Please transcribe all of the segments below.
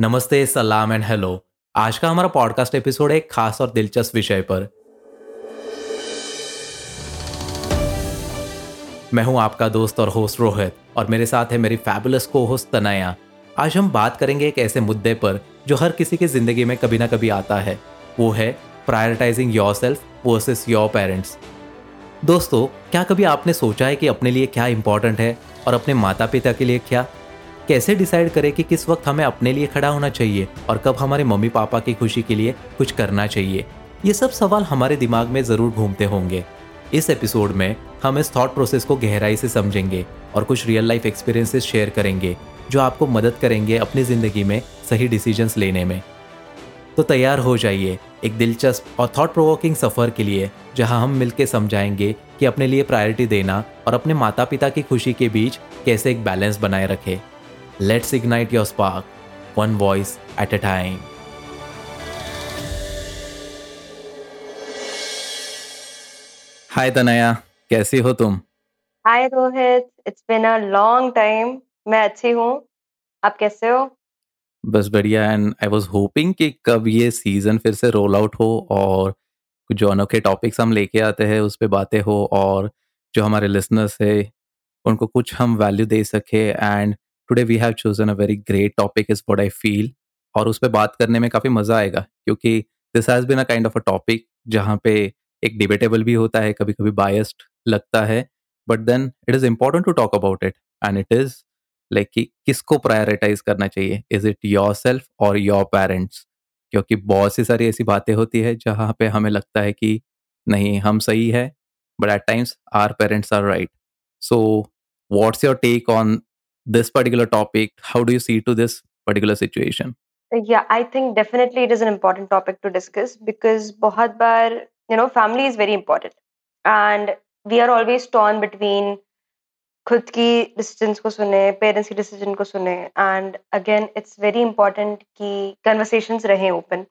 नमस्ते, सलाम and hello. आज का हमारा पॉडकास्ट एपिसोड एक खास और दिलचस्प विषय पर। मैं हूँ आपका दोस्त और होस्ट रोहित और मेरे साथ है मेरी फैबुलस को होस्ट तनया। आज हम बात करेंगे एक ऐसे मुद्दे पर जो हर किसी की ज़िंदगी में कभी ना कभी आता है। वो है prioritising yourself versus your parents दोस्तों, क्या कभी आपने सोचा है कि अपने लिए क्या इंपॉर्टेंट है और अपने माता पिता के लिए क्या? कैसे डिसाइड करें कि किस वक्त हमें अपने लिए खड़ा होना चाहिए और कब हमारे मम्मी पापा की खुशी के लिए कुछ करना चाहिए? ये सब सवाल हमारे दिमाग में ज़रूर घूमते होंगे। इस एपिसोड में हम इस थॉट प्रोसेस को गहराई से समझेंगे और कुछ रियल लाइफ एक्सपीरियंसेस शेयर करेंगे, जो आपको मदद करेंगे अपनी ज़िंदगी में सही डिसीजंस लेने में। तो तैयार हो जाइए एक दिलचस्प और थॉट प्रोवोकिंग सफ़र के लिए, जहाँ हम मिलकर समझाएँगे कि अपने लिए प्रायोरिटी देना और अपने माता पिता की खुशी के बीच कैसे एक बैलेंस बनाए रखें। Let's ignite your spark, one voice at a time. हाय तनया कैसी हो तुम? Hi Rohit it's been a long time मैं अच्छी हूँ। आप कैसे हो? बस बढ़िया एंड आई वाज होपिंग कि कब ये सीज़न फिर से रोल आउट हो और जो अनोखे टॉपिक्स हम लेके आते हैं उस पर बातें हो और जो हमारे लिसनर्स है उनको कुछ हम वैल्यू दे सके and today we have chosen a very great topic is what I feel और उस पर बात करने में काफ़ी मज़ा आएगा, क्योंकि this has been a kind of a topic जहाँ पे एक डिबेटेबल भी होता है कभी कभी बायस्ड लगता है but then it is important to talk about it and it is like कि किसको प्रायोरिटाइज करना चाहिए? इज़ इट योर सेल्फ और योर पेरेंट्स क्योंकि बहुत सी सारी ऐसी बातें होती है जहाँ पे हमें लगता है कि नहीं, हम सही है but at times our parents are right so what's your take on this particular topic how do you see to this particular situation yeah i think definitely it is an important topic to discuss because bahut bar you know family is very important and we are always torn between खुद की decisions को सुने parents की decision को सुने and again it's very important कि conversations रहें open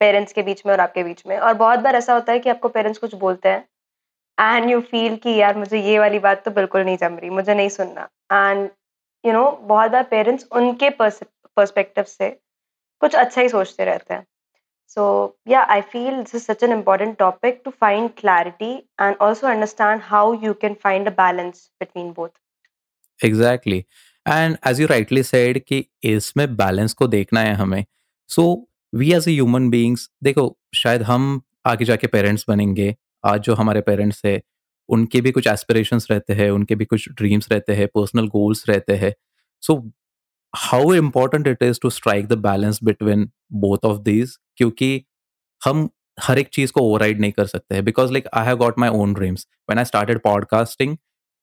parents के बीच में और आपके बीच में और बहुत बार ऐसा होता है कि आपको पेरेंट्स कुछ बोलते हैं एंड यू फील कि यार मुझे ये वाली बात तो बिल्कुल नहीं जम रही मुझे नहीं सुनना एंड यू नो बहुत बार पेरेंट्स उनके पर्सपेक्टिव से कुछ अच्छा ही सोचते रहते हैं so yeah i feel this is such an important topic to find clarity and also understand how you can find a balance between both exactly and as you rightly said कि इसमें balance को देखना है हमें so we as a human beings देखो शायद हम आगे जाके पेरेंट्स बनेंगे आज जो हमारे पेरेंट्स है उनके भी कुछ एस्पिरेशंस रहते हैं, उनके भी कुछ ड्रीम्स रहते हैं पर्सनल गोल्स रहते हैं। So how important it is to strike the balance between both of these क्योंकि हम हर एक चीज़ को ओवरराइड नहीं कर सकते हैं। Because like I have got my own dreams when I started podcasting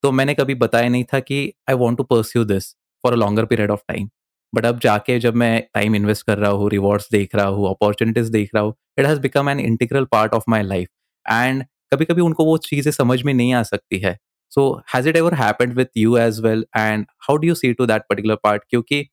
तो मैंने कभी बताया नहीं था कि I want to pursue this for a longer period of time but अब जाके जब मैं टाइम इन्वेस्ट कर रहा हूँ रिवॉर्ड्स देख रहा हूँ अपॉर्चुनिटीज़ देख रहा हूँ it has become an integral part of my life and कभी कभी उनको वो चीज़ें समझ में नहीं आ सकती है। So has it ever happened with you as well and how do you see to that particular part क्योंकि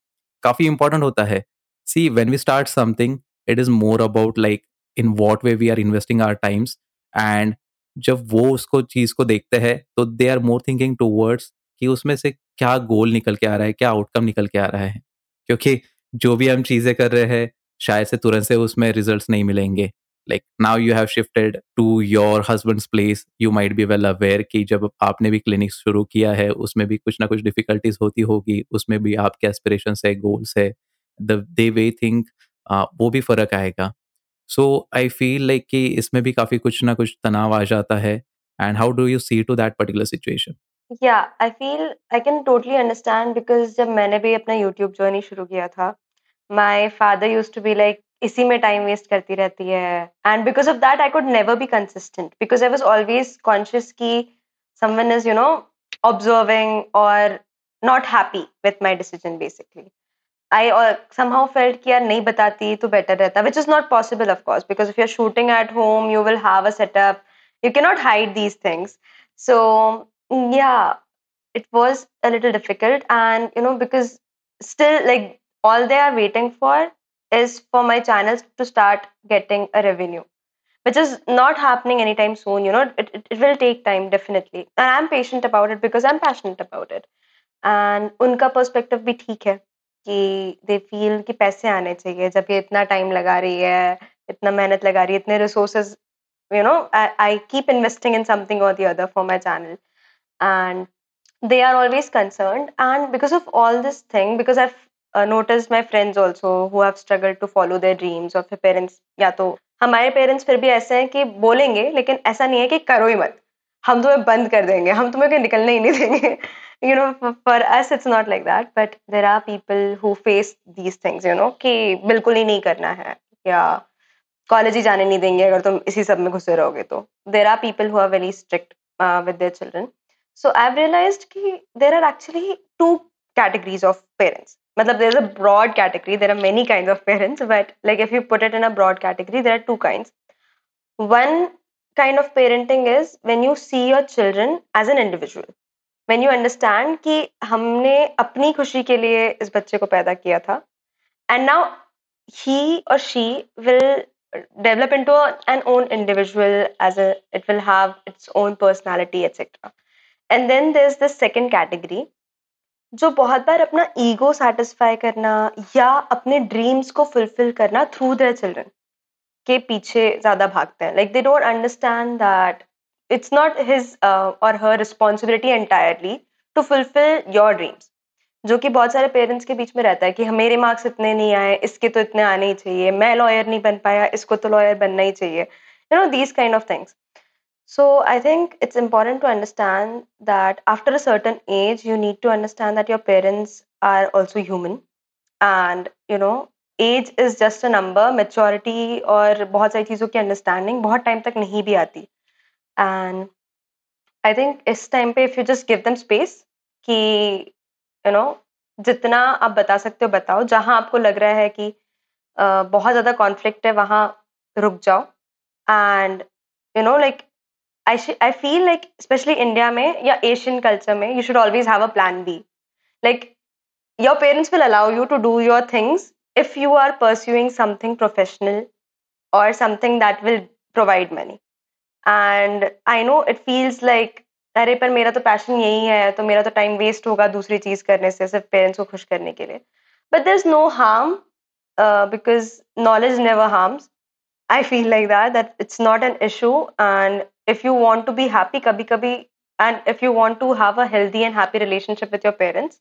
काफ़ी इंपॉर्टेंट होता है। See when we start something it is more about like in what way we are investing our times and जब वो उसको, चीज़ को देखते हैं तो they are more thinking towards कि उसमें से क्या गोल निकल के आ रहा है, क्या आउटकम निकल के आ रहा है। क्योंकि जो भी हम चीज़ें कर रहे हैं, शायद से तुरंत से उसमें रिज़ल्ट नहीं मिलेंगे। Like, now you have shifted to your husband's place. You might be well aware कि जब आपने भी क्लिनिक शुरू किया है, उसमें भी कुछ ना कुछ डिफिकल्टीज होती होगी, उसमें भी आपके एस्पिरेशन है गोल्स है द दे वे थिंक वो भी फ़र्क आएगा। सो आई फील लाइक कि इसमें भी काफ़ी कुछ ना कुछ तनाव आ जाता है। And how do you see to that particular situation yeah I feel I can totally understand because जब मैंने भी अपना यूट्यूब जर्नी शुरू किया था my father use to be like इसी में टाइम वेस्ट करती रहती है। And because of that I could never be consistent because I was always conscious की someone is you know observing और not happy with my decision basically I somehow felt की यार नहीं बताती तो बेटर रहता which is not possible of course because if you are shooting at home you will have a setup you can not hide these things so yeah it was a little difficult and you know because still like all they are waiting for is for my channels to start getting a revenue which is not happening anytime soon you know it, it, it will take time definitely and i'm patient about it because i'm passionate about it and unka perspective bhi theek hai कि they feel कि पैसे आने चाहिए जब ये इतना time लगा रही है, इतना मेहनत लगा रही है, इतने resources you know I, I keep investing in something or the other for my channel and they are always concerned and because of all this thing because i've uh, noticed my friends also who have struggled to follow their dreams फिर parents. या तो हमारे parents फिर भी ऐसे हैं कि बोलेंगे लेकिन ऐसा नहीं है कि करो ही मत। हम तुम्हें बंद कर देंगे हम तुम्हें कहीं निकलने ही नहीं देंगे। Know for, for us it's not like that but there are people who face these things you know कि बिल्कुल ही नहीं करना है या कॉलेज ही जाने नहीं देंगे अगर तुम इसी सब में घुसे रहोगे तो। There are people who are very strict with their children so I realise कि there are actually two categories of parents मतलब there is a broad category there are many kind of parents but like if you put it in a broad category there are two kind one kind of parenting is when you see your children as an individual when you understand कि हमने अपनी खुशी के लिए इस बच्चे को पैदा किया था and now he or she will develop into an own individual as a it will have its own personality etc and then there's the second category जो बहुत बार अपना ईगो सेटिस्फाई करना या अपने ड्रीम्स को फुलफिल करना थ्रू देयर चिल्ड्रन के पीछे ज़्यादा भागते हैं। Like they don't understand that it's not his or her responsibility entirely to fulfil your dreams जो कि बहुत सारे पेरेंट्स के बीच में रहता है कि मेरे मार्क्स इतने नहीं आए, इसके तो इतने आने ही चाहिए, मैं लॉयर नहीं बन पाया, इसको तो लॉयर बनना ही चाहिए। You know these kind of things so i think it's important to understand that after a certain age you need to understand that your parents are also human. And you know age is just a number maturity और बहुत सारी चीज़ों की understanding बहुत time तक नहीं भी आती. एंड आई थिंक इस टाइम पे if you just give them space कि यू नो जितना आप बता सकते हो बताओ। जहाँ आपको लग रहा है कि uh, बहुत ज़्यादा कॉन्फ्लिक्ट है वहाँ रुक जाओ। And you know like I I feel like specially India में या एशियन कल्चर में you should always have a plan B like your parents will allow you to do your things if you are pursuing something professional or something that will provide money. And i know it feels like, अरे, पर मेरा तो passion यही है तो मेरा तो time waste होगा दूसरी चीज़ करने से, सिर्फ़ पेरेंट्स को खुश करने के लिए. But there is no harm because knowledge never harms I feel like that that it's not an issue and if you want to be happy कभी कभी and if you want to have a healthy and happy relationship with your parents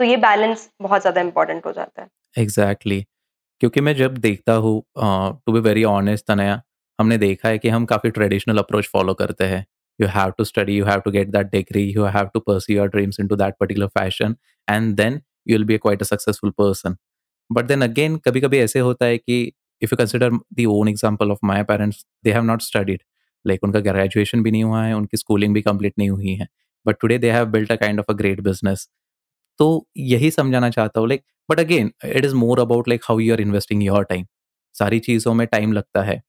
तो ये balance बहुत ज़्यादा important हो जाता है exactly exactly. क्योंकि मैं जब देखता हूँ to be very honest Tanaya हमने देखा है कि हम काफ़ी ट्रेडिशनल अप्रोच फॉलो करते हैं you have to study you have to get that degree you have to pursue your dreams into that particular fashion and then you'll be a quite a successful person but then again kabhi kabhi aise hota hai ki if you consider the own example of my parents they have not studied like उनका graduation भी नहीं हुआ है, उनकी schooling भी complete नहीं हुई है. But today they have built a kind of a great business तो यही समझाना चाहता हूँ like but again it is more about like how you are investing your time सारी चीज़ों में टाइम लगता है.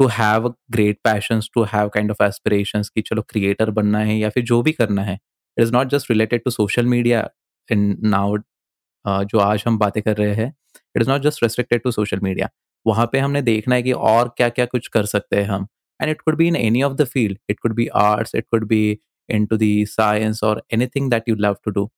To have great passions to have kind of aspirations कि चलो क्रिएटर बनना है या फिर जो भी करना है. It is not just related to social media in now जो आज हम बातें कर रहे हैं. It is not just restricted to social media वहाँ पे हमने देखना है कि और क्या क्या कुछ कर सकते हैं हम। And it could be in any of the field it could be arts it could be into the science और anything that you love to do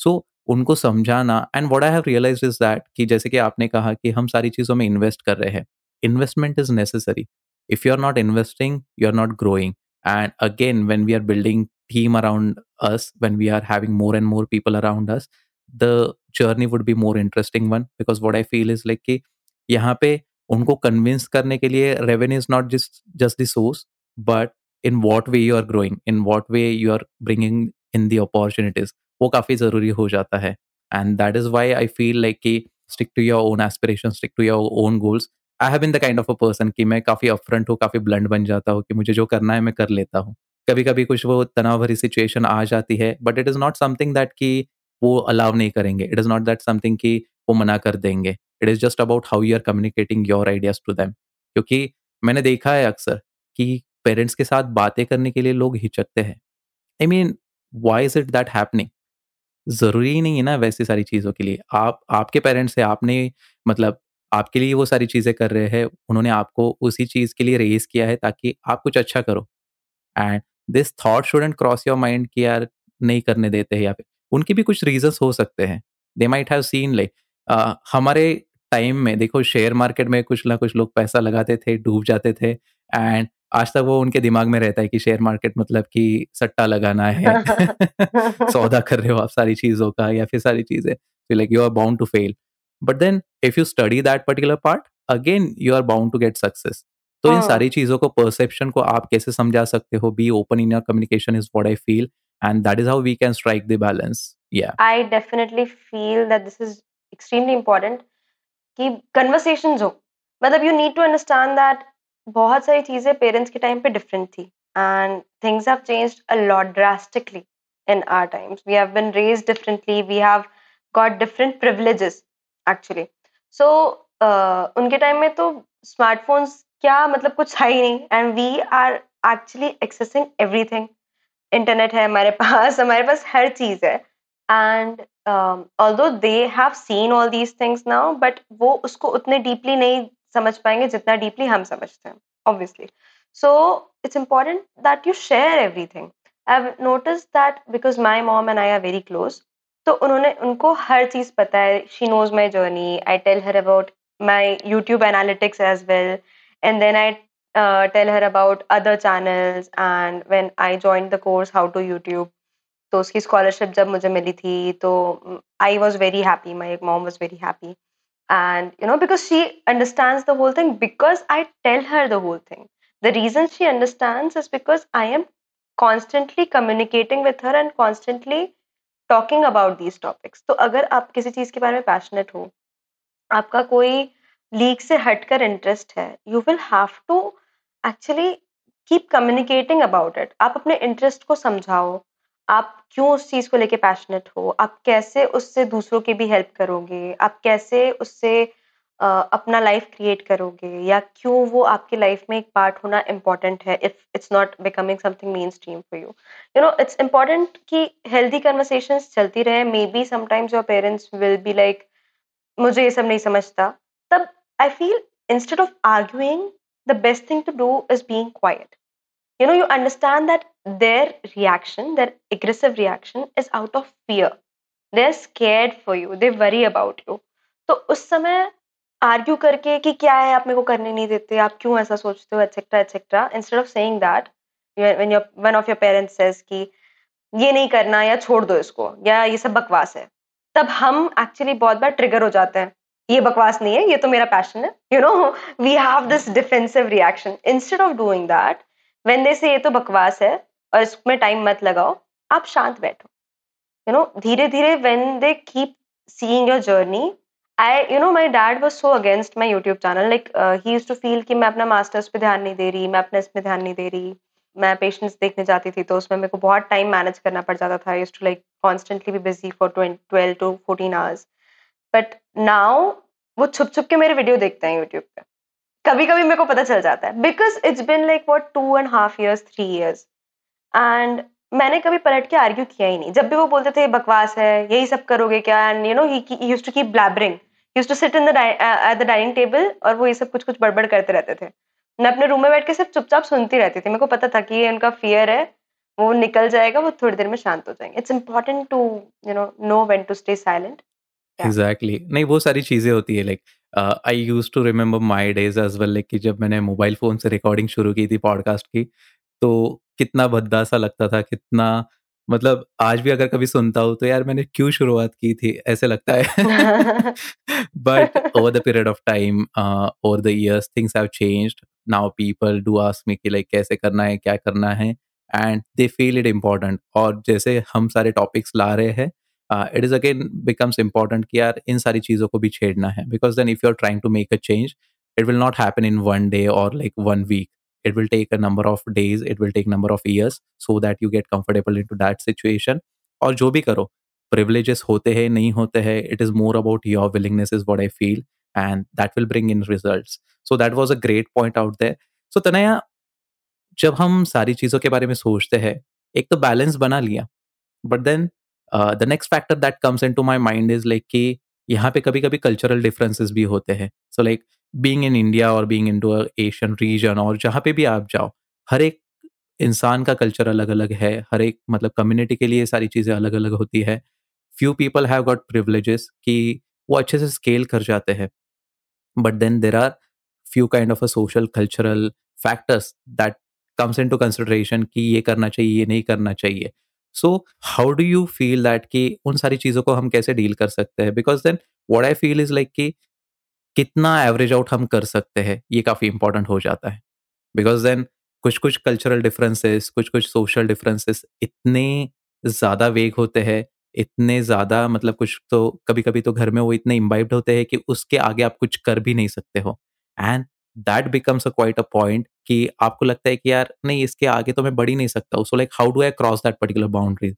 so उनको समझाना and what I have realise is that कि जैसे कि आपने कहा कि हम सारी चीज़ों में इन्वेस्ट कर रहे हैं। Investment is necessary if you are not investing you are not growing and again when we are building team around us when we are having more and more people around us the journey would be more interesting one because what I feel is like कि यहाँ पे उनको convince करने के लिए revenue is not just just the source but in what way you are growing in what way you are bringing in the opportunities वो काफ़ी ज़रूरी हो जाता है। And that is why I feel like कि stick to your own aspiration stick to your own goals I have been the kind of a person कि मैं काफ़ी अपफ्रंट हूँ, काफ़ी ब्लंड बन जाता हूँ कि मुझे जो करना है मैं कर लेता हूँ। कभी कभी कुछ वो तनाव भरी सिचुएशन आ जाती है but it is not something that कि वो अलाउ नहीं करेंगे। It is not that something कि वो मना कर देंगे। It is just about how you are communicating your ideas to them क्योंकि मैंने देखा है अक्सर कि पेरेंट्स के साथ बातें करने के लिए लोग हिचकते हैं। I mean why is it that happening ज़रूरी नहीं है ना वैसी सारी चीज़ों के लिए। आप, आपके पेरेंट्स से आपने मतलब आपके लिए वो सारी चीज़ें कर रहे हैं, उन्होंने आपको उसी चीज़ के लिए रेज किया है ताकि आप कुछ अच्छा करो। And this thought shouldn't cross your mind कि यार नहीं करने देते हैं या फिर उनके भी कुछ रीजंस हो सकते हैं। They might have seen like हमारे टाइम में देखो शेयर मार्केट में कुछ ना कुछ लोग पैसा लगाते थे डूब जाते थे एंड आज तक वो उनके दिमाग में रहता है कि शेयर मार्केट मतलब कि सट्टा लगाना है। सौदा कर रहे हो आप सारी चीज़ों का या फिर सारी चीज़ें। Like you are bound to fail but then if you study that particular part again you are bound to get success तो इन सारी चीज़ों को परसेप्शन को आप कैसे समझा सकते हो? Be open in your communication is what I feel and that is how we can strike the balance. Yeah. I definitely feel that this is extremely important. कि कन्वर्सेशन हो। मतलब you need to understand that बहुत सारी चीज़ें parents के time पे different थी। And things have changed a lot drastically our times. We have been raised differently. We have got different privileges actually. So uh, उनके time में तो smartphones क्या मतलब कुछ है ही नहीं। And we are actually accessing everything internet है हमारे पास हमारे पास हर चीज़ है। And although they have seen all these things now but वो उसको उतने डीपली नहीं समझ पाएँगे जितना डीपली हम समझते हैं obviously so it's important that you share everything I have notice that because my mom and I are very close तो उन्होंने उनको हर चीज़ पता है। She knows my journey I tell her about my YouTube analytics as well and then I uh, tell her about other channels and when I joined the course how to YouTube. तो उसकी scholarship जब मुझे मिली थी तो I was very happy my mom was very happy and you know because she understand the whole thing because I tell her the whole thing the reason she understand is because I am constantly communicating with her and constantly talking about these topics तो अगर आप किसी चीज़ के बारे में passionate हो, आपका कोई लीक से हट कर इंटरेस्ट है you will have to actually keep communicating about it आप अपने इंटरेस्ट को समझाओ आप क्यों उस चीज़ को लेके पैशनेट हो? आप कैसे उससे दूसरों की भी हेल्प करोगे? आप कैसे उससे uh, अपना लाइफ क्रिएट करोगे? या क्यों वो आपकी लाइफ में एक पार्ट होना इंपॉर्टेंट है if it's not becoming something mainstream for you you know it's important कि हेल्दी कन्वर्सेशन चलती रहे। Maybe sometimes your parents will be like मुझे ये सब नहीं समझता। तब I feel instead of arguing the best thing to do is being quiet. You know, you understand that their reaction, their aggressive reaction, is out of fear. They're scared for you. They worry about you. तो उस समय argue करके कि क्या है आप मेरे को करने नहीं देते आप क्यों ऐसा सोचते हो etcetera etcetera instead of saying that when your one of your parents says कि ये नहीं करना या छोड़ दो इसको या ये सब बकवास है तब हम एक्चुअली बहुत बार ट्रिगर हो जाते हैं ये बकवास नहीं है ये तो मेरा पैशन है you know we have this defensive reaction instead of doing that when they say ये तो बकवास है और इसमें टाइम मत लगाओ, आप शांत बैठो। यू नो धीरे धीरे when they keep seeing your journey I you know my dad was so against my YouTube channel like he used to feel कि मैं अपना मास्टर्स पे ध्यान नहीं दे रही, मैं अपने इसमें ध्यान नहीं दे रही, मैं पेशेंट्स देखने जाती थी तो उसमें मेरे को बहुत टाइम मैनेज करना पड़ जाता था। Used to like constantly be busy for twelve to fourteen hours but now वो छुप छुप के मेरे वीडियो देखते हैं यूट्यूब पे। कभी कभी मेरे को पता चल जाता है। Because it's been like what two and half years three years and मैंने कभी पलट के आर्ग्यू किया ही नहीं। जब भी वो बोलते थे, बकवास है, यही सब करोगे क्या? And you know he used to keep blabbering used to sit in the at the dining table और वो ये सब कुछ कुछ बड़बड़ करते रहते थे। मैं अपने रूम में बैठ के सिर्फ़ चुपचाप सुनती रहती थी। मेरे को पता था कि ये उनका फियर है, वो निकल जाएगा, वो थोड़ी देर में शांत हो जाएँगे। It's important to you know know when to stay silent exactly नहीं, वो सारी चीज़ें होती है like I used to remember my days as well कि जब मैंने मोबाइल फ़ोन से रिकॉर्डिंग शुरू की थी पॉडकास्ट की तो कितना भद्दा सा लगता था कितना मतलब आज भी अगर कभी सुनता हूँ तो यार मैंने क्यों शुरुआत की थी ऐसे लगता है। But over the period of time over the years things have changed now people do ask me कि लाइक कैसे करना है क्या करना है and they feel it important और जैसे हम सारे टॉपिक्स ला रहे हैं it is again becomes important कि यार इन सारी चीज़ों को भी छेड़ना है। Because then if you are trying to make a change it will not happen in one day और like one week it will take a number of days it will take number of years so that you get comfortable into that situation और जो भी करो privileges होते हैं, नहीं होते हैं it is more about your willingness is what I feel and that will bring in result so that was a great point out there so Tanaya जब हम सारी चीज़ों के बारे में सोचते हैं, एक तो बैलेंस बना लिया but then the next factor that comes into my mind is like कि यहाँ पे कभी कभी कल्चरल डिफरेंसेस भी होते हैं। So like being in India और being in to Asian region और जहाँ पे भी आप जाओ, हर एक इंसान का कल्चर अलग अलग है, हर एक मतलब कम्युनिटी के लिए सारी चीज़ें अलग अलग होती है। Few people have got privileges कि वो अच्छे से स्केल कर जाते हैं। But then there are few kind of a social cultural factors that comes comes to consideration कि ये करना चाहिए, ये नहीं करना चाहिए। So how do you feel that कि उन सारी चीज़ों को हम कैसे डील कर सकते हैं? Because then what I feel is like कि कितना एवरेज आउट हम कर सकते हैं? ये काफ़ी इंपॉर्टेंट हो जाता है। बिकॉज़ देन कुछ कुछ कल्चरल डिफरेंसेस कुछ कुछ सोशल डिफरेंसेस इतने ज़्यादा वेग होते हैं, इतने ज़्यादा मतलब कुछ तो कभी कभी तो घर में वो इतने इम्बाइब्ड होते हैं कि उसके आगे आप कुछ कर भी नहीं सकते हो। And that becomes a quite a point कि आपको लगता है कि यार, नहीं, इसके आगे तो मैं बढ़ ही नहीं सकता so like how do I cross that particular boundary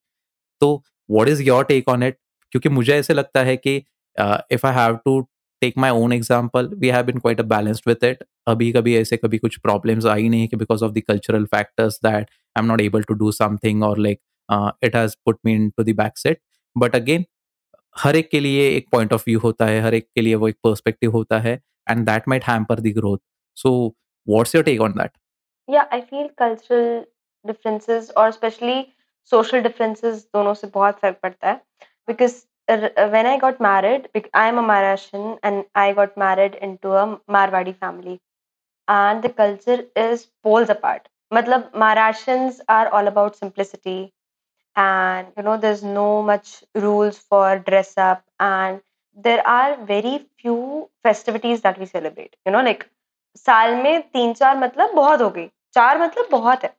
तो what is your take on it क्योंकि मुझे ऐसे लगता है कि if I have to take my own example we have been quite a balanced with it अभी कभी ऐसे कभी कुछ प्रॉब्लम्स आई नहीं कि because of the cultural factors that I am not able to do something और like it has put me into the back set but again हर एक के लिए एक पॉइंट ऑफ़ व्यू होता है, हर एक के लिए वो एक पर्सपेक्टिव होता है। And that might hamper the growth so what's your take on that yeah I feel cultural differences और स्पेशली सोशल डिफरेंसेस दोनों से बहुत फर्क पड़ता है because when I got married, I am a Maharashtrian and I got married into a Marwadi family. And the culture is poles apart. Matlab, Maharashtrians are all about simplicity. And, you know, there's no much rules for dress up. And there are very few festivities that we celebrate you know like साल में तीन चार मतलब बहुत हो गई चार मतलब बहुत है।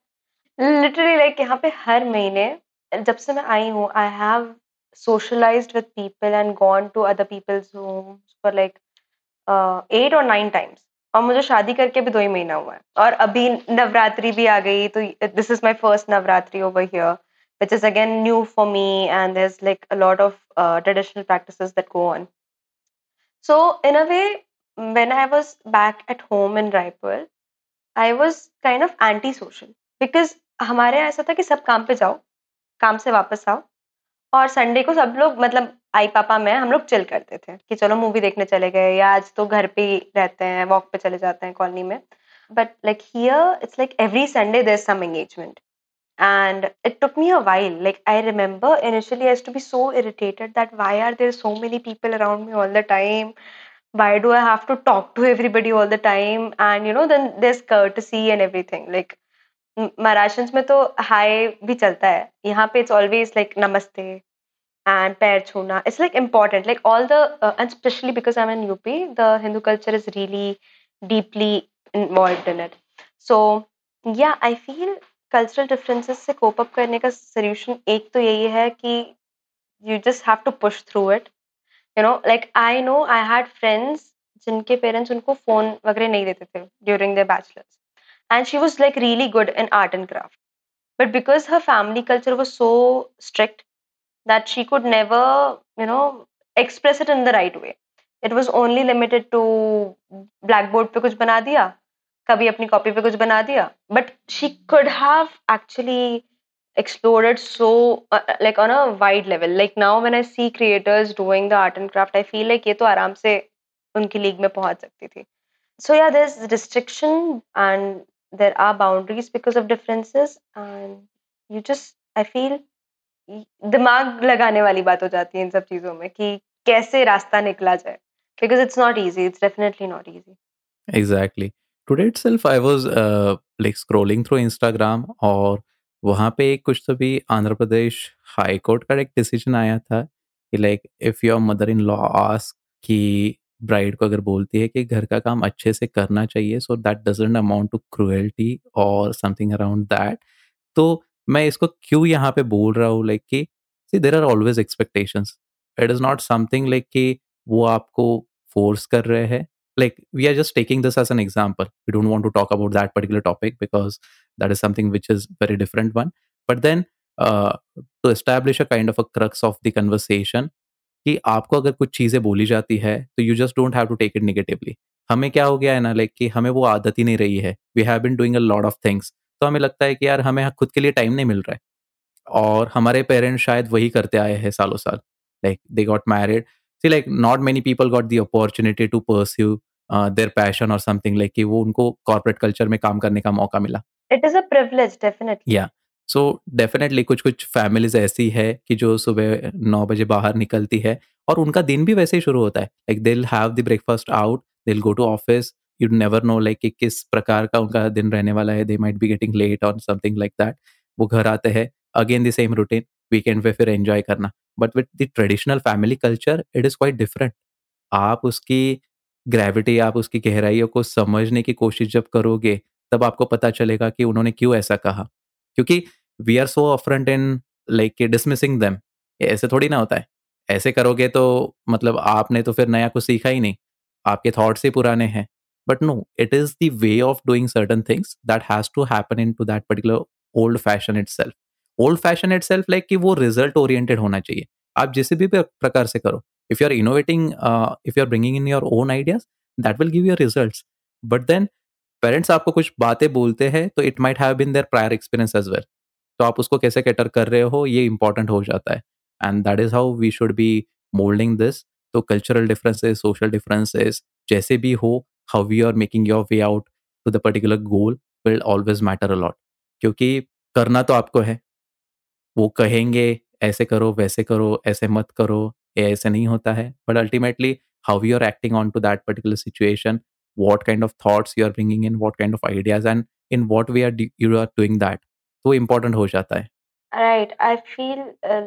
लिटरली लाइक like, यहाँ पे हर महीने जब से मैं आई हूँ I have socialize with people and gone to other people's home for like eight और नाइन टाइम्स और मुझे शादी करके भी दो ही महीना हुआ है। और अभी नवरात्रि भी आ गई तो this is my first Navratri over here which is again new for me and there's like a lot of uh, traditional practices that go on so in a way when i was back at home in raipur i was kind of anti social because हमारे यहाँ ऐसा था कि सब काम पे जाओ काम से वापस आओ और संडे को सब लोग मतलब आई पापा मैं हम लोग चिल करते थे कि चलो मूवी देखने चले गए या आज तो घर पे ही रहते हैं वॉक पे चले जाते हैं कॉलोनी में but like here it's like every Sunday there some engagement and it took me a while like i remember initially i used to be so irritated that why are there so many people around me all the time why do i have to talk to everybody all the time and you know then there's courtesy and everything like Maharashtrians में तो हाय भी चलता है यहाँ पे it's always like नमस्ते and पैर छूना it's like important like all the and specially because I am in UP the Hindu culture is really deeply involve in it so yeah I feel cultural differences से cope up करने का solution एक तो यही है कि you just have to push through it you know like I know I had friends जिनके parents उनको फ़ोन वगैरह नहीं देते थे during the bachelors and she was like really good in art and craft but because her family culture was so strict that she could never you know express it in the right way it was only limited to blackboard पर कुछ बना दिया कभी अपनी copy पे कुछ बना दिया but she could have actually explored so like on a wide level like now when I see creators doing the art and craft I feel like ये तो आराम से उनकी लीग में पहुँच सकती थी. So yeah there restriction and there are boundaries because of differences and you just I feel दिमाग लगाने वाली बात हो जाती है इन सब चीज़ों में कि कैसे रास्ता निकला जाए. Because it's not easy it's definitely not easy exactly. Itself i was uh, like scrolling through instagram और वहाँ पे कुछ तो भी आंध्र प्रदेश हाई कोर्ट का एक डिसीज़न आया था कि like if your mother in law ask कि ब्राइड को अगर बोलती है कि घर का काम अच्छे से करना चाहिए so that doesn't amount to cruelty और समथिंग अराउंड दैट तो मैं इसको क्यों यहाँ पे बोल रहा हूँ लाइक कि see there are always expectations it is not something like कि वो आपको फोर्स कर रहे हैं like we are just taking this as an example we don't want to talk about that particular topic because that is something which is very different one but then uh, to establish a kind of a crux of the conversation कि आपको अगर कुछ चीज़ें बोली जाती है तो you just don't have to take it negatively हमें क्या हो गया है ना लाइक कि हमें वो आदत ही नहीं रही है we have been doing a lot of things तो हमें लगता है कि यार हमें खुद के लिए टाइम नहीं मिल रहा है और हमारे पेरेंट्स शायद वही करते आए हैं सालों साल like they got married see like not many people got the opportunity to pursue their passion और समथिंग लाइक कि वो उनको कॉर्पोरेट कल्चर में काम करने का मौका मिला it is a privilege definitely yeah so definitely कुछ-कुछ फैमिलीज़ ऐसी है कि जो सुबह नौ बजे बाहर निकलती है और उनका दिन भी वैसे ही शुरू होता है। Like they have the breakfast out, they go to office, you never know like कि किस प्रकार का उनका दिन रहने वाला है, they might be getting late और समथिंग लाइक दैट। वो घर आते हैं, again the same routine, weekend पे फिर एंजॉय करना। But with the traditional family culture it is quite different. आप उसकी ग्रेविटी, आप उसकी गहराइयों को समझने की कोशिश जब करोगे, तब आपको पता चलेगा कि उन्होंने क्यों ऐसा कहा। क्योंकि we are so upfront in like dismissing them ऐसे थोड़ी ना होता है। ऐसे करोगे तो मतलब आपने तो फिर नया कुछ सीखा ही नहीं। आपके थॉट्स ही पुराने हैं। But no it is the way of doing certain things that has to happen into that particular old fashion itself old fashion itself like कि वो रिज़ल्ट ओरिएंटेड होना चाहिए। आप जिस भी प्रकार से करो। You are innovating if you are bringing in your own ideas that will give your result but then parents आपको कुछ बातें बोलते हैं तो it might have been their prior experience as well तो आप उसको कैसे कैटर कर रहे हो, ये इंपॉर्टेंट हो जाता है. And that is how we should be moulding this तो कल्चरल डिफरेंसेस सोशल डिफरेंसेस जैसे भी हो how we are making your way out to the particular goal will always matter a lot क्योंकि करना तो आपको है. वो कहेंगे, ऐसे करो, वैसे करो, ऐसे मत करो. ऐसे नहीं होता है। But ultimately how you are acting onto that particular situation what kind of thoughts you are bringing in what kind of ideas and in what we are you are doing that तो important हो जाता है। Right I feel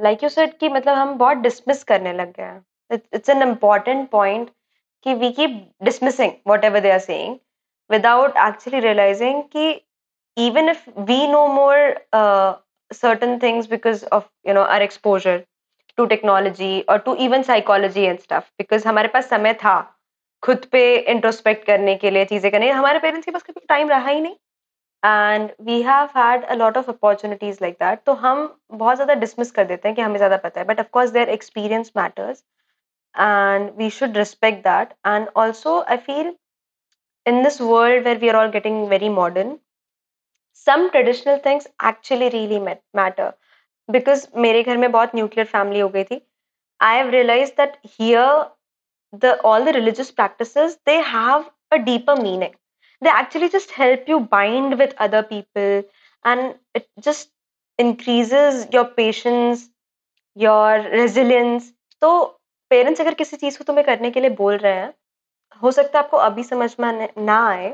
like you said कि मतलब हम बहुत dismiss करने लग गए इट्स एन इंपॉर्टेंट पॉइंट कि we keep dismissing whatever they are saying without actually realising कि even if we know more certain things because of you know our exposure to technology और to even psychology and stuff because हमारे पास समय था खुद पे introspect करने के लिए चीज़ें करने। हमारे पेरेंट्स के पास कभी टाइम रहा ही नहीं। And we have had a lot of opportunities like that तो हम बहुत ज़्यादा डिसमिस कर देते हैं कि हमें ज़्यादा पता है। But of course there experience matters and we should respect that and also I feel in this world where we are all getting very modern some traditional things actually really matter because मेरे घर में बहुत nuclear family हो गई थी I have realise that here the all the religious practice they have a deeper meaning they actually just help you bind with other people and it just increases your patience your resilience तो parents अगर किसी चीज़ को तुम्हें करने के लिए बोल रहे हैं, हो सकता है आपको अभी समझ में ना आए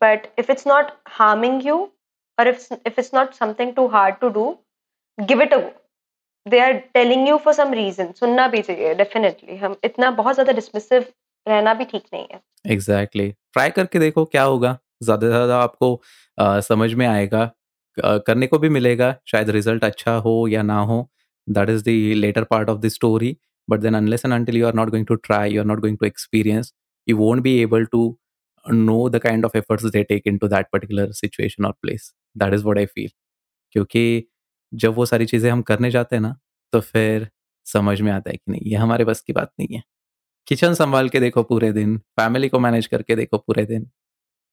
but if it's not harming you और if if it's not something too hard to do give it a they are telling you for some reason सुनना भी चाहिए डेफिनेटली हम इतना बहुत ज़्यादा डिसमिसिव रहना भी ठीक नहीं है। Exactly exactly. ट्राई करके देखो क्या होगा। ज़्यादा से ज़्यादा आपको आ, समझ में आएगा। करने को भी मिलेगा। शायद रिज़ल्ट अच्छा हो या ना हो। That is the latter part of the story but then unless and until you are not going to try you are not going to experience you won't be able to know the kind of efforts they take into that particular situation और place that is what I feel क्योंकि जब वो सारी चीज़ें हम करने जाते हैं ना तो फिर समझ में आता है कि नहीं, ये हमारे बस की बात नहीं है। किचन संभाल के देखो पूरे दिन, फैमिली को मैनेज करके देखो पूरे दिन।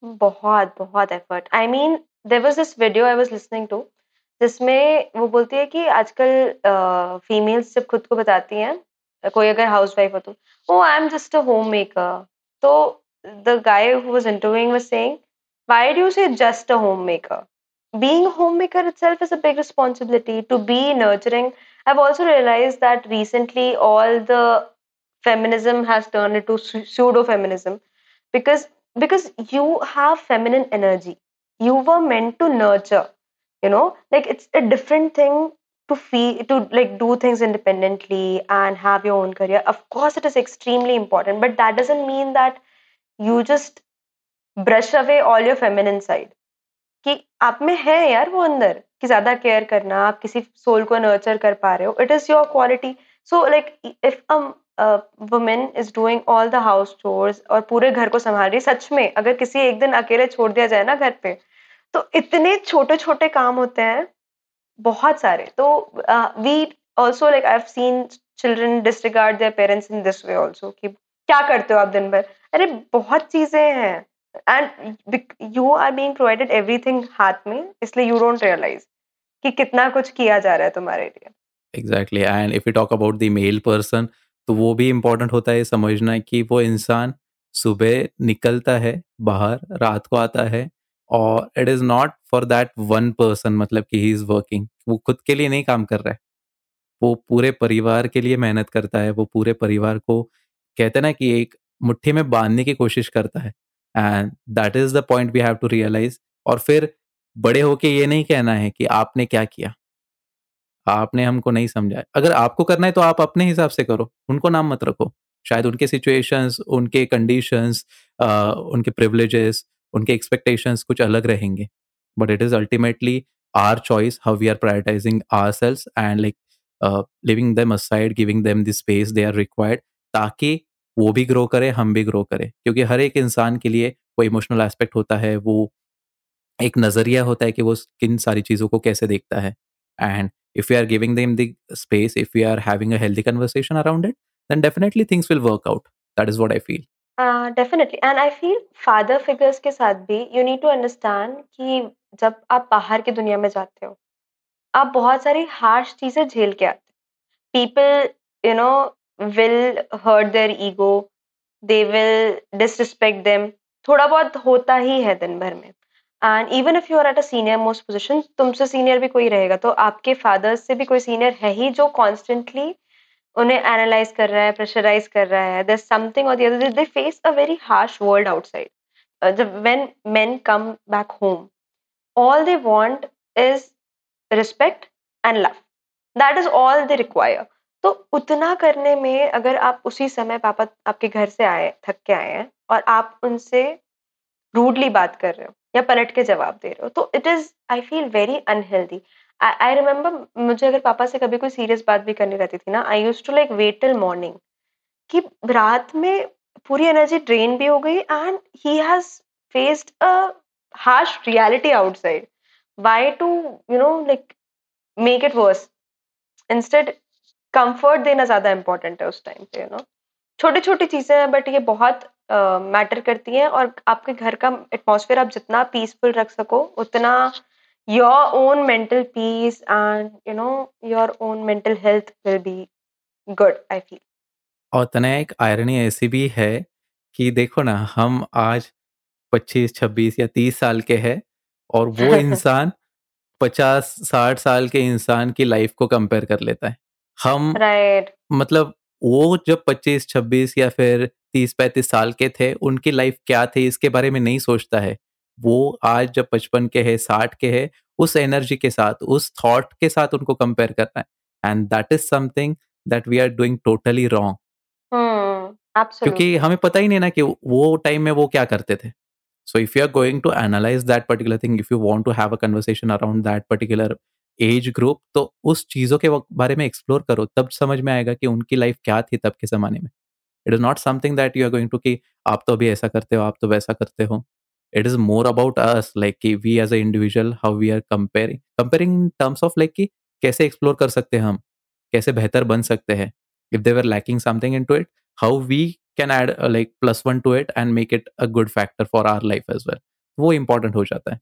बहुत बहुत effort. I mean there was this video I was listening to, जिसमें वो बोलती है कि आजकल फीमेल्स जब खुद को बताती हैं, कोई अगर हाउस वाइफ हो तो ओ I am just a homemaker तो the guy who was interviewing was saying why do you say just a homemaker being a homemaker itself is a big responsibility to be nurturing. I've also realized that recently all the feminism has turned into pseudo feminism because because you have feminine energy. You were meant to nurture you know? Like it's a different thing to feel to like do things independently and have your own career. Of course it is extremely important but that doesn't mean that you just brush away all your feminine side कि आप में है यार वो अंदर कि ज़्यादा care करना, आप किसी सोल को नर्चर कर पा रहे हो। It is your quality so like if women is doing all the house chores और पूरे घर को संभाल रही, सच में अगर किसी एक दिन अकेले छोड़ दिया जाए ना घर पे तो इतने छोटे छोटे काम होते हैं, बहुत सारे। तो we also like I have seen children disregard their parents in this way also कि क्या करते हो आप दिन भर? अरे, बहुत चीज़ें हैं। And you are being provided everything हाथ में, इसलिए यू डोंट रियलाइज़ कि कितना कुछ किया जा रहा है तुम्हारे लिए। Exactly and if you talk about the male person तो वो भी इम्पोर्टेंट होता है समझना कि वो इंसान सुबह निकलता है, बाहर रात को आता है, और it is not for that one person मतलब कि ही इज़ वर्किंग वो खुद के लिए नहीं काम कर रहा है। वो पूरे परिवार के लिए मेहनत करता है, वो पूरे परिवार को कहते ना कि एक मुट्ठी में बांधने की कोशिश करता है। And that is the point we have to realise और फिर बड़े होके ये नहीं कहना है कि आपने क्या किया। आपने हमको नहीं समझा अगर आपको करना है तो आप अपने हिसाब से करो। उनको नाम मत रखो। शायद उनके सिचुएशंस उनके कंडीशंस उनके प्रिवलेजेस उनके एक्सपेक्टेशंस कुछ अलग रहेंगे। But it is ultimately our choice how we are prioritising ourselves and like leaving them aside giving them the space they are required ताकि वो भी ग्रो करे, हम भी ग्रो करें। क्योंकि हर एक इंसान के लिए वो इमोशनल एस्पेक्ट होता है, वो एक नज़रिया होता है कि वो किन सारी चीज़ों को कैसे देखता है। And if you are giving them the space if you are having a healthy conversation around it then definitely things will work out that is what I feel definitely and I feel father figures के साथ भी you need to understand कि जब आप बाहर की दुनिया में जाते हो, आप बहुत सारी हार्श चीज़ें झेल के आते हो। People you know will hurt their ego. They will disrespect them. थोड़ा बहुत होता ही है दिन भर में। And even if you are at a senior most position तुमसे सीनियर भी कोई रहेगा। तो आपके फादर्स से भी कोई सीनियर है ही जो कॉन्स्टेंटली उन्हें एनालाइज कर रहा है प्रेशराइज कर रहा है। दर समथिंग और they face a very harsh world outside जब when men come back home all they want is respect and love that is all they require तो उतना करने में अगर आप उसी समय पापा आपके घर से आए, थक के आए हैं और आप उनसे रूडली बात कर रहे हो या पलट के जवाब दे रहे हो तो it is I feel very unhealthy I remember मुझे अगर पापा से कभी कोई सीरियस बात भी करनी रहती थी ना I used to like wait till morning कि रात में पूरी एनर्जी ड्रेन भी हो गई and he has faced a harsh reality outside why to you know like make it worse instead comfort देना ज़्यादा इंपॉर्टेंट है उस टाइम पे यू नो छोटी छोटी चीज़ें हैं बट ये बहुत मैटर uh, करती हैं और आपके घर का एटमॉस्फेयर आप जितना पीसफुल रख सको उतना your own mental peace and you know your own mental health will be good I feel और तने एक आयरनी ऐसी भी है कि देखो ना हम आज 25 26 या 30 साल के हैं और वो इंसान 50 60 साल के इंसान की लाइफ को कंपेयर कर लेता है। हम राइट मतलब वो जब 25 26 या फिर 30 35 साल के थे उनकी लाइफ क्या थी इसके बारे में नहीं सोचता है। वो आज जब पचपन के है साठ के है उस एनर्जी के साथ उस थॉट के साथ उनको कंपेयर करना है। And that is something that we are doing totally wrong क्योंकि हमें पता ही नहीं ना कि वो टाइम में वो क्या करते थे। So if you are going to analyse that particular thing if you want to have a conversation around that particular age group तो उस चीज़ों के बारे में एक्सप्लोर करो, तब समझ में आएगा कि उनकी लाइफ क्या थी तब के ज़माने में। It is not something that you are going to कि आप तो अभी ऐसा करते हो, आप तो वैसा करते हो। It is more about us like कि we as a individual how we are comparing comparing in terms of like कि कैसे एक्सप्लोर कर सकते हैं हम, कैसे बेहतर बन सकते हैं। If they were lacking something in to it how we can add like plus one to it and make it a good factor for our life as well वो इंपॉर्टेंट हो जाता है।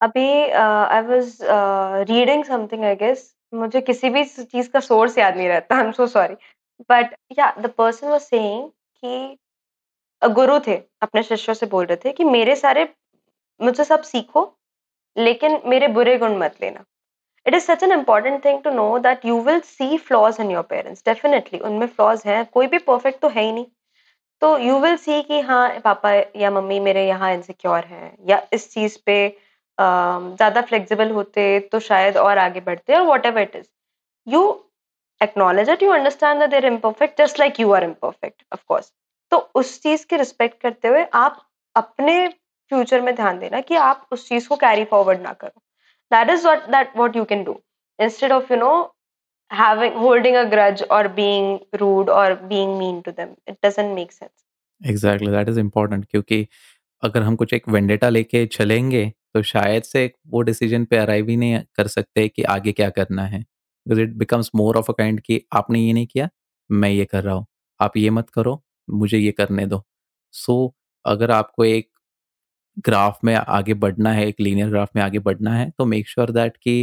अभी I was reading something I guess मुझे किसी भी चीज़ का सोर्स याद नहीं रहता I am so sorry but yeah the person was saying कि गुरु थे, अपने शिष्यों से बोल रहे थे कि मेरे सारे, मुझसे सब सीखो, लेकिन मेरे बुरे गुण मत लेना। It is such an important thing to know that you will see flaws in your parents definitely उनमें फ्लॉज हैं, कोई भी परफेक्ट तो है ही नहीं। तो यू विल सी कि हाँ पापा या मम्मी मेरे यहाँ इनसिक्योर हैं, या इस चीज़ पे ज़्यादा फ्लेक्सिबल होते तो शायद और आगे बढ़ते और whatever it is you acknowledge it you understand that they're imperfect just like you are imperfect of course तो उस चीज़ की रिस्पेक्ट करते हुए आप अपने फ्यूचर में ध्यान देना कि आप उस चीज़ को कैरी फॉरवर्ड ना करो। That is what that what you can do instead of you know having, holding a grudge or being rude or being mean to them, it doesn't make sense. Exactly, that is important, क्योंकि अगर हम कुछ एक vendetta लेके चलेंगे तो शायद से वो डिसीज़न पे अराइव ही नहीं कर सकते कि आगे क्या करना है। Because it becomes more of a kind कि आपने ये नहीं किया मैं ये कर रहा हूँ। आप ये मत करो मुझे ये करने दो। सो so, अगर आपको एक ग्राफ में आगे बढ़ना है एक लीनियर ग्राफ में आगे बढ़ना है तो मेक श्योर दैट कि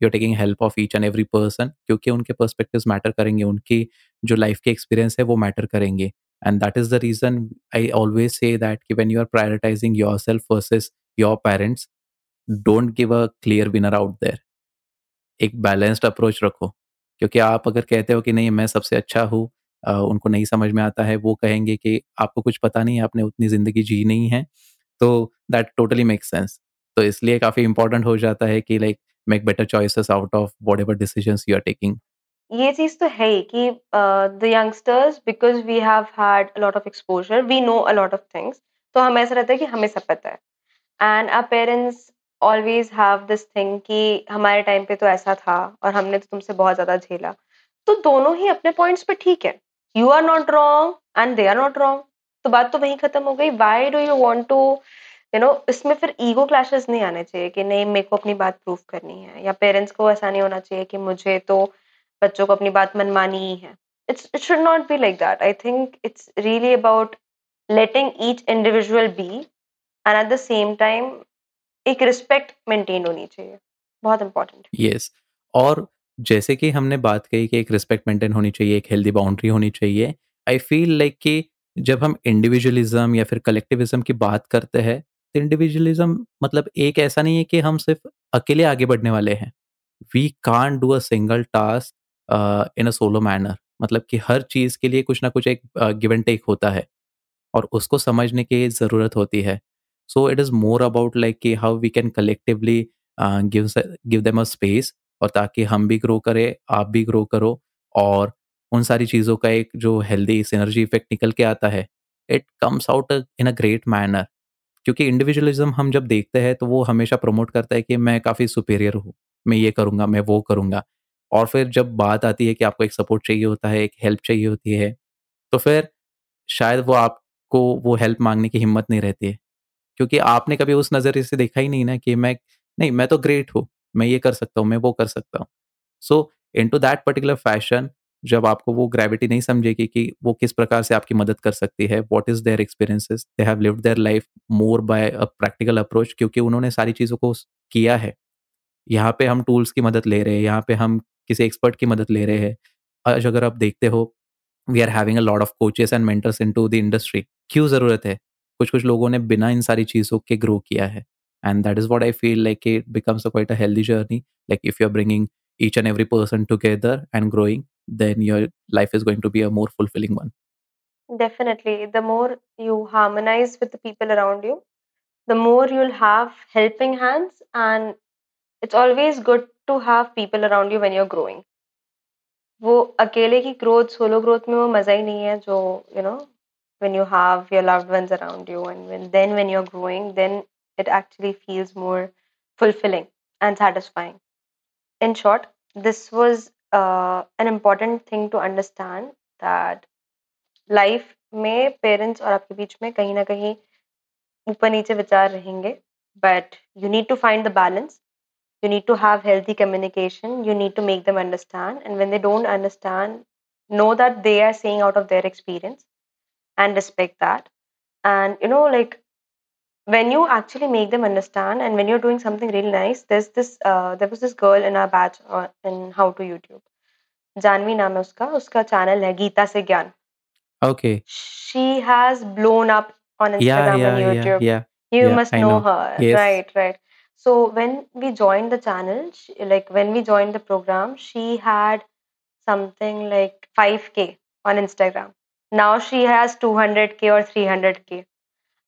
you are taking help of each and every person क्योंकि उनके पर्सपेक्टिव्स मैटर करेंगे उनकी जो लाइफ के एक्सपीरियंस है वो मैटर करेंगे। And that is the reason I always say that कि when you are prioritising yourself versus your parents don't give a clear winner out there एक बैलेंस्ड अप्रोच रखो, क्योंकि आप अगर कहते हो कि नहीं, मैं सबसे अच्छा हूँ उनको नहीं समझ में आता है, वो कहेंगे कि आपको कुछ पता नहीं है, आपने उतनी ज़िंदगी जी नहीं है तो दैट टोटली मेक सेंस तो इसलिए काफ़ी इंपॉर्टेंट हो जाता है कि like make better choices out of whatever decision you are taking ये चीज़ तो है ही कि the youngsters because we have had a lot of exposure we know a lot of things तो हमें ऐसा रहता है कि हमें सब पता है। And our parents always have this thing कि हमारे टाइम पे तो ऐसा था और हमने तो तुमसे बहुत ज़्यादा झेला। तो दोनों ही अपने पॉइंट्स पे ठीक है। You are not wrong and they are not wrong तो बात तो वहीं खत्म हो गई। Why do you want to you know इसमें फिर ईगो क्लैशेस नहीं आने चाहिए कि नहीं, मेरे को अपनी बात प्रूव करनी है। या पेरेंट्स को ऐसा नहीं होना चाहिए कि मुझे तो बच्चों को अपनी बात मनमानी ही है। It's it should not be like that I think it's really about letting each individual be and at the same time एक रिस्पेक्ट मेंटेन होनी चाहिए। बहुत इंपॉर्टेंट यस yes. और जैसे कि हमने बात कही कि एक रिस्पेक्ट मेंटेन होनी चाहिए, एक हेल्दी बाउंड्री होनी चाहिए आई फील लाइक कि जब हम इंडिविजुअलिज्म या फिर कलेक्टिविज्म की बात करते हैं तो इंडिविजुअलिज्म मतलब एक ऐसा नहीं है कि हम सिर्फ़ अकेले आगे बढ़ने वाले हैं। We can do a single task in a solo manner मतलब कि हर चीज़ के लिए कुछ ना कुछ एक गिव एंड टेक होता है। और उसको समझने की ज़रूरत होती है। So it is more about like कि how we can collectively give give them a space और ताकि हम भी ग्रो करें, आप भी ग्रो करो और उन सारी चीज़ों का एक जो हेल्दी सिनर्जी इफ़ेक्ट निकल के आता है it comes out in a great manner क्योंकि इंडिविजुअलिज्म हम जब देखते हैं तो वो हमेशा प्रमोट करता है कि मैं काफ़ी सुपेरियर हूँ, मैं ये करूँगा, मैं वो करूँगा। और फिर जब बात आती है कि आपको एक सपोर्ट चाहिए होता है, एक हेल्प चाहिए होती है तो फिर शायद वो आपको वो हेल्प मांगने की हिम्मत नहीं रहती है। क्योंकि आपने कभी उस नज़रिए से देखा ही नहीं ना कि मैं, नहीं, मैं तो ग्रेट हूँ, मैं ये कर सकता हूँ, मैं वो कर सकता हूँ। So in to that particular fashion जब आपको वो ग्रेविटी नहीं समझेगी कि वो किस प्रकार से आपकी मदद कर सकती है what is their experiences they have lived their life more by a practical approach क्योंकि उन्होंने सारी चीज़ों को किया है। यहाँ पे हम टूल्स की मदद ले रहे हैं, यहाँ पे हम किसी एक्सपर्ट की मदद ले रहे हैं। आज अगर आप देखते हो we are having a lot of coaches and mentors in to the industry क्यों ज़रूरत है? कुछ कुछ लोगों ने बिना इन सारी चीज़ों के ग्रो किया है and that is what i feel like it becomes a quite a healthy journey like if you're bringing each and every person together and growing then your life is going to be a more fulfilling one definitely the more you harmonize with the people around you the more you'll have helping hands and it's always good to have people around you when you're growing वो अकेले की growth solo growth में वो मज़ा ही नहीं है जो you know when you have your loved ones around you and when then when you're growing then it actually feels more fulfilling and satisfying in short this was uh, an important thing to understand that life में parents और आपके बीच में कहीं ना कहीं ऊपर नीचे विचार रहेंगे but you need to find the balance you need to have healthy communication you need to make them understand and when they don't understand know that they are saying out of their experience and respect that and you know like when you actually make them understand and when you're doing something really nice there's this uh, there was this girl in our batch uh, in how to youtube Janvi नाम है उसका उसका channel है गीता से ज्ञान okay she has blown up on yeah instagram yeah and yeah youtube yeah you yeah must i know know her yes right right so when we joined the channel she, like when we joined the program she had something like 5k on instagram now she has 200k or 300k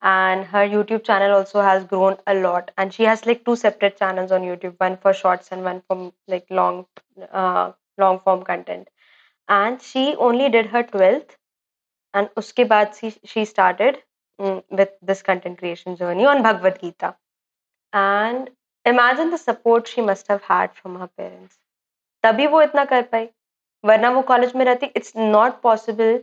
and her youtube channel also has grown a lot and she has like two separate channels on youtube one for shorts and one for like long uh, long form content and she only did her 12th and uske baad she, she started mm, with this content creation journey on bhagavad gita and imagine the support she must have had from her parents तभी वो इतना कर पाई वरना वो college में रहती it's not possible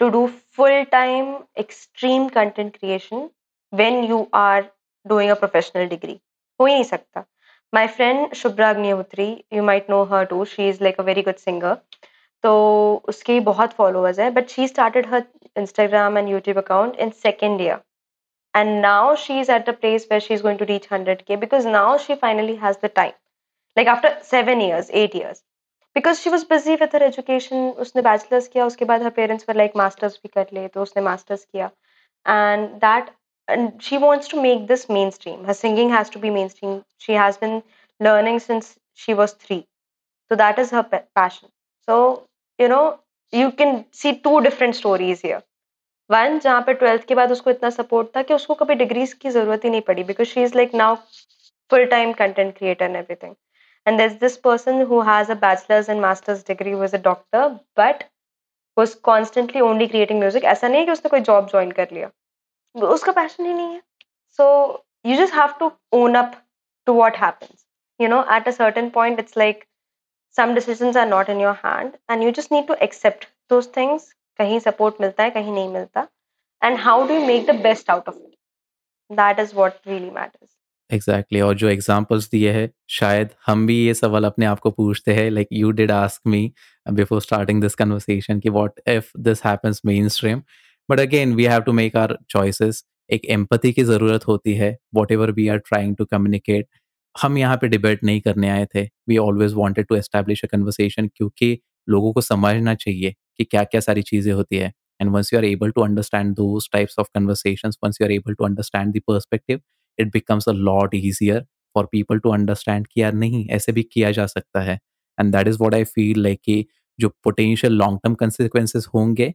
to do full time extreme content creation when you are doing a professional degree हो ही नहीं सकता। My friend Shubhra Agnihotri you might know her too she is like a very good singer तो उसके बहुत followers हैं but she started her Instagram and YouTube account in second year and now she's at a place where she's going to reach 100k because now she finally has the time. Like after 7 years 8 years because she was busy with her education उसने bachelors किया, उसके बाद her parents पर like masters भी कर ले तो उसने मास्टर्स किया। And that and she wants to make this mainstream her singing has to be mainstream she has been learning since she was three तो that is her passion so you know you can see two different stories here one जहाँ पर twelfth के बाद उसको इतना support था कि उसको कभी डिग्रीज की ज़रूरत ही नहीं पड़ी because she is like now full time content creator and everything And there's this person who has a bachelor's and master's degree who is a doctor, but was constantly only creating music. ऐसा नहीं है कि उसने कोई job join कर लिया उसका passion ही नहीं है so you just have to own up to what happens you know at a certain point it's like some decisions are not in your hand and you just need to accept those things कहीं support मिलता है कहीं नहीं मिलता and how do you make the best out of it that is what really matters Exactly exactly. और जो examples दिए हैं, शायद हम भी ये सवाल अपने आप को पूछते हैं like you did ask me before starting this conversation कि what if this happens mainstream but again we have to make our choices एक एम्पति की ज़रूरत होती है whatever we are trying to communicate हम यहाँ पे डिबेट नहीं करने आए थे. We always wanted to establish a conversation क्योंकि लोगों को समझना चाहिए कि क्या क्या सारी चीज़ें होती है. And once you are able to understand those types of conversation once you are able to understand the perspective it becomes a lot easier for people to understand कि यार नहीं, ऐसे भी किया जा सकता है। And that is what I feel like कि जो पोटेंशियल लॉन्ग टर्म कंसिक्वेंसेज होंगे,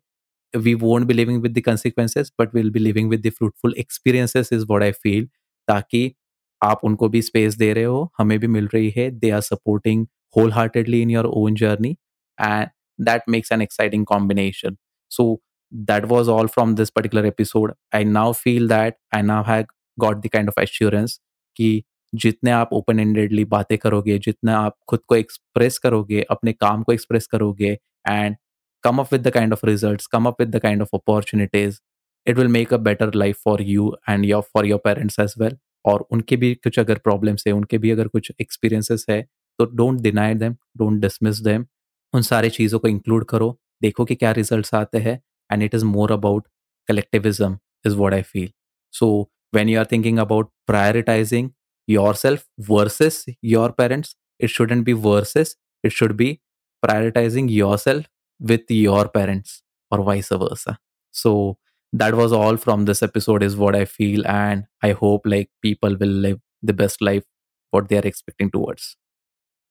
we won't be living with the consequences, but we'll be living with the fruitful experiences is what i feel, ताकि आप उनको भी स्पेस दे रहे हो, हमें भी मिल रही है they are supporting wholeheartedly in your own journey and that makes an exciting combination so that was all from this particular episode. I now feel that i now have got the kind of assurance कि जितने आप open एंडेडली बातें करोगे, जितना आप खुद को express करोगे, अपने काम को एक्सप्रेस करोगे and come up with the kind of result come up with the kind of opportunities it will make a better life for you and your for your parents as well और उनके भी कुछ अगर problems है, उनके भी अगर कुछ एक्सपीरियंसेस है तो don't deny them don't dismiss them उन सारी चीज़ों को इंक्लूड करो, देखो कि क्या रिजल्ट्स आते हैं and it is more about collectivism is what I feel so when you are thinking about prioritizing yourself versus your parents it shouldn't be versus it should be prioritizing yourself with your parents or vice versa. So that was all from this episode is what i feel and i hope like people will live the best life what they are expecting towards.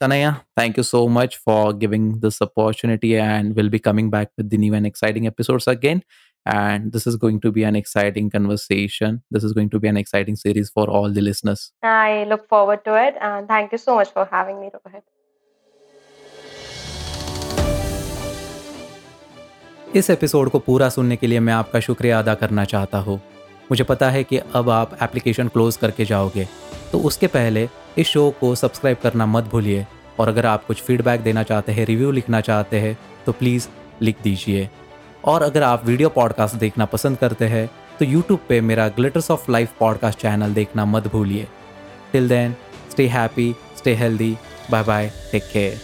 Tanaya, thank you so much for giving this opportunity and we'll be coming back with the new and exciting episodes again and this is going to be an exciting conversation. This is going to be an exciting series for all the listeners. I look forward to it. And thank you so much for having me, Rohit. इस episode को पूरा सुनने के लिए मैं आपका शुक्रिया अदा करना चाहता हूँ मुझे पता है कि अब आप एप्लीकेशन क्लोज करके जाओगे तो उसके पहले इस शो को सब्सक्राइब करना मत भूलिए और अगर आप कुछ फीडबैक देना चाहते हैं रिव्यू लिखना चाहते हैं तो प्लीज़ लिख दीजिए और अगर आप वीडियो पॉडकास्ट देखना पसंद करते हैं तो यूट्यूब पे मेरा Glitters of Life podcast channel देखना मत भूलिए। Till then stay happy stay healthy bye bye take care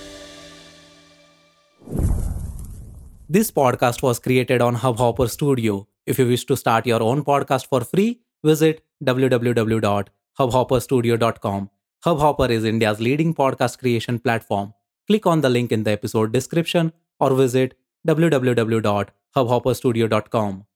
this podcast was created on Hubhopper studio if you wish to start your own podcast for free visit W W W dot Hubhopper studio dot com Hubhopper is India's leading podcast creation platform click on the link in the और visit W W W dot hubhopperstudio.com.